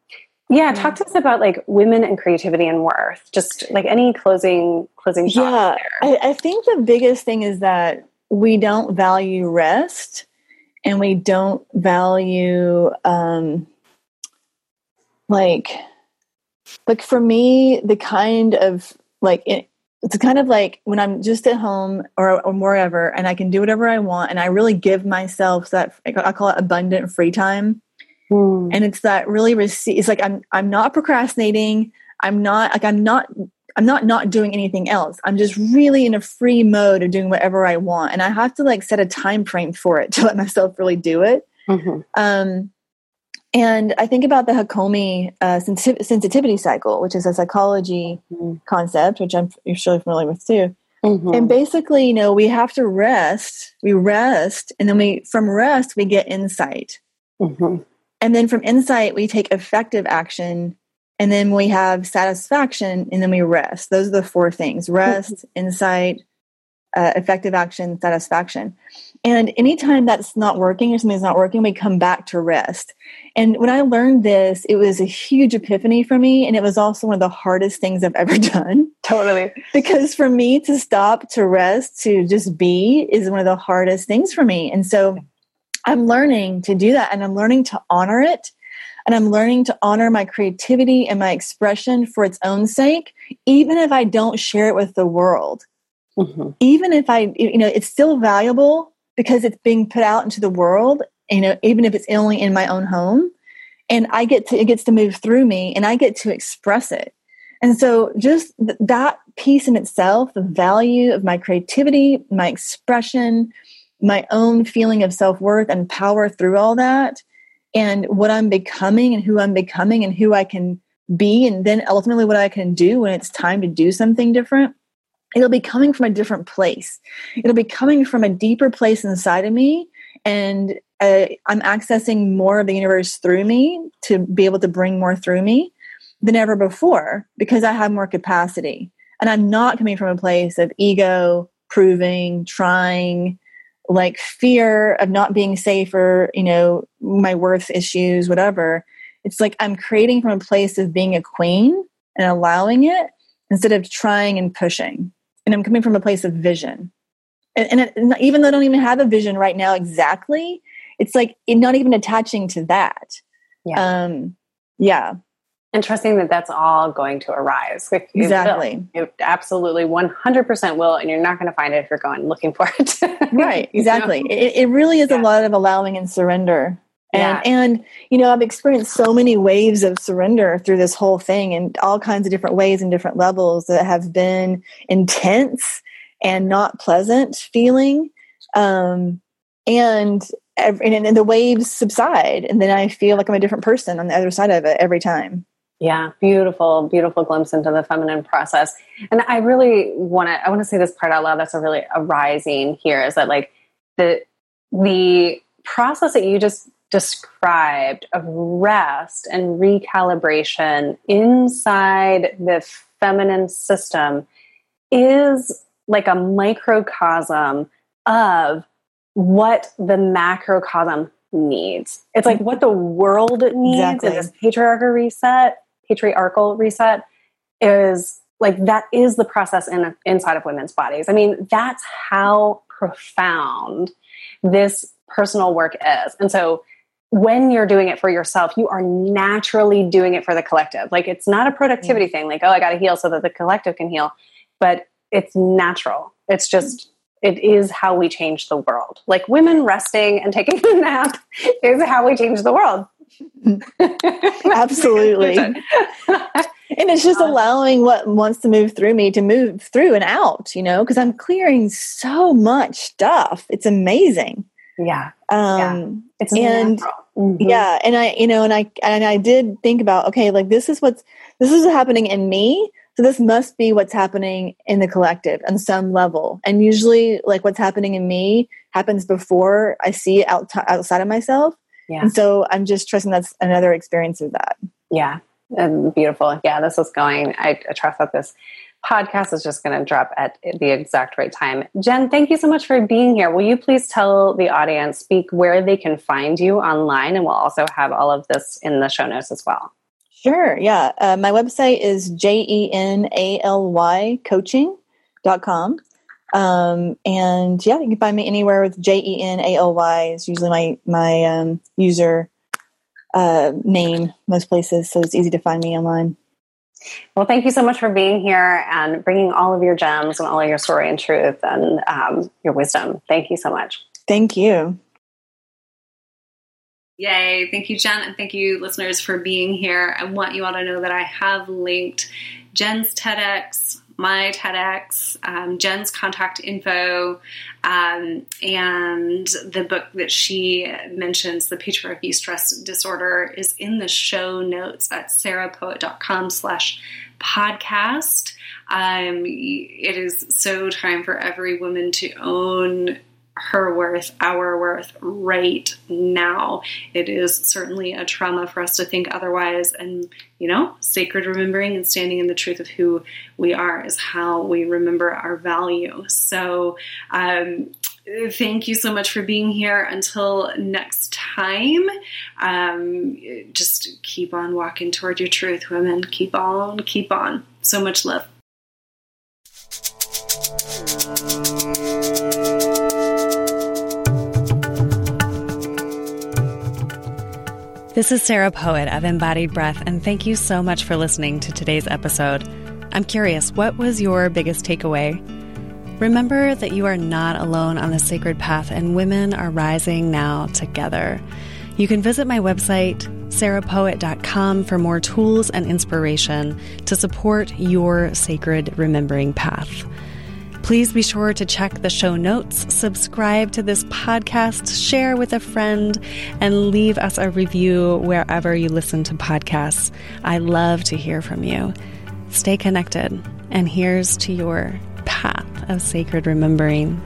[SPEAKER 2] yeah, talk to us about like women and creativity and worth. Just like any closing closing
[SPEAKER 3] Yeah, I, I think the biggest thing is that we don't value rest, and we don't value um, like like for me the kind of like it, it's kind of like when I'm just at home or, or wherever and I can do whatever I want and I really give myself that I call it abundant free time Mm. And it's that really receive it's like I'm I'm not procrastinating. I'm not like I'm not I'm not not doing anything else. I'm just really in a free mode of doing whatever I want. And I have to like set a time frame for it [laughs] to let myself really do it. Mm-hmm. Um and I think about the Hakomi uh, sensitivity cycle, which is a psychology mm-hmm. concept, which I'm you're surely familiar with too. Mm-hmm. And basically, you know, we have to rest. We rest, and then we from rest we get insight. Mm-hmm. And then from insight, we take effective action. And then we have satisfaction and then we rest. Those are the four things rest, insight, uh, effective action, satisfaction. And anytime that's not working or something's not working, we come back to rest. And when I learned this, it was a huge epiphany for me. And it was also one of the hardest things I've ever [laughs] done.
[SPEAKER 2] Totally.
[SPEAKER 3] because for me to stop, to rest, to just be is one of the hardest things for me. And so I'm learning to do that and I'm learning to honor it. And I'm learning to honor my creativity and my expression for its own sake, even if I don't share it with the world. Mm-hmm. Even if I, you know, it's still valuable because it's being put out into the world, you know, even if it's only in my own home. And I get to, it gets to move through me and I get to express it. And so just th- that piece in itself, the value of my creativity, my expression, my own feeling of self worth and power through all that, and what I'm becoming and who I'm becoming and who I can be, and then ultimately what I can do when it's time to do something different it'll be coming from a different place. It'll be coming from a deeper place inside of me. And uh, I'm accessing more of the universe through me to be able to bring more through me than ever before because I have more capacity. And I'm not coming from a place of ego, proving, trying, like fear of not being safe or, you know, my worth issues, whatever. It's like I'm creating from a place of being a queen and allowing it instead of trying and pushing and I'm coming from a place of vision. And, and, it, even though I don't even have a vision right now exactly, it's like it, not even attaching to that. Yeah. Um, yeah.
[SPEAKER 2] Interesting that that's all going to arise.
[SPEAKER 3] Exactly.
[SPEAKER 2] It, it absolutely 100% will, and you're not going to find it if you're going looking for it. [laughs]
[SPEAKER 3] right. Exactly. You know? it, it really is yeah. a lot of allowing and surrender and yeah. and you know i've experienced so many waves of surrender through this whole thing and all kinds of different ways and different levels that have been intense and not pleasant feeling um, and, and and the waves subside and then i feel like i'm a different person on the other side of it every time
[SPEAKER 2] yeah beautiful beautiful glimpse into the feminine process and i really want to i want to say this part out loud that's a really arising here is that like the the process that you just described of rest and recalibration inside the feminine system is like a microcosm of what the macrocosm needs. It's like what the world needs exactly. in this patriarchal reset, patriarchal reset is like that is the process in inside of women's bodies. I mean, that's how profound this personal work is. And so when you're doing it for yourself, you are naturally doing it for the collective. Like it's not a productivity thing, like, oh, I got to heal so that the collective can heal, but it's natural. It's just, it is how we change the world. Like women resting and taking a nap [laughs] is how we change the world. [laughs]
[SPEAKER 3] Absolutely. [laughs] and it's just allowing what wants to move through me to move through and out, you know, because I'm clearing so much stuff. It's amazing.
[SPEAKER 2] Yeah.
[SPEAKER 3] Um,
[SPEAKER 2] yeah.
[SPEAKER 3] It's and mm-hmm. yeah, and I, you know, and I, and I did think about, okay, like this is what's, this is happening in me. So this must be what's happening in the collective on some level. And usually like what's happening in me happens before I see it out, outside of myself. Yeah. And so I'm just trusting that's another experience of that.
[SPEAKER 2] Yeah. And beautiful. Yeah, this is going. I, I trust that this podcast is just going to drop at the exact right time. Jen, thank you so much for being here. Will you please tell the audience, speak where they can find you online, and we'll also have all of this in the show notes as well.
[SPEAKER 3] Sure. Yeah. Uh, my website is J E N A L Y coaching.com. Um, and yeah, you can find me anywhere with J E N A L Y is usually my, my um, user uh, name most places. So it's easy to find me online.
[SPEAKER 2] Well, thank you so much for being here and bringing all of your gems and all of your story and truth and um, your wisdom. Thank you so much.
[SPEAKER 3] Thank you.
[SPEAKER 1] Yay. Thank you, Jen. And thank you, listeners, for being here. I want you all to know that I have linked Jen's TEDx, my TEDx, um, Jen's contact info, um, and the book that she mentions, The Patriarchy Stress Disorder, is in the show notes at sarahpoet.com slash podcast. Um, it is so time for every woman to own her worth, our worth right now. It is certainly a trauma for us to think otherwise. And, you know, sacred remembering and standing in the truth of who we are is how we remember our value. So, um, thank you so much for being here. Until next time, um, just keep on walking toward your truth, women. Keep on, keep on. So much love.
[SPEAKER 4] This is Sarah Poet of Embodied Breath, and thank you so much for listening to today's episode. I'm curious, what was your biggest takeaway? Remember that you are not alone on the sacred path, and women are rising now together. You can visit my website, sarahpoet.com, for more tools and inspiration to support your sacred remembering path. Please be sure to check the show notes, subscribe to this podcast, share with a friend, and leave us a review wherever you listen to podcasts. I love to hear from you. Stay connected, and here's to your path of sacred remembering.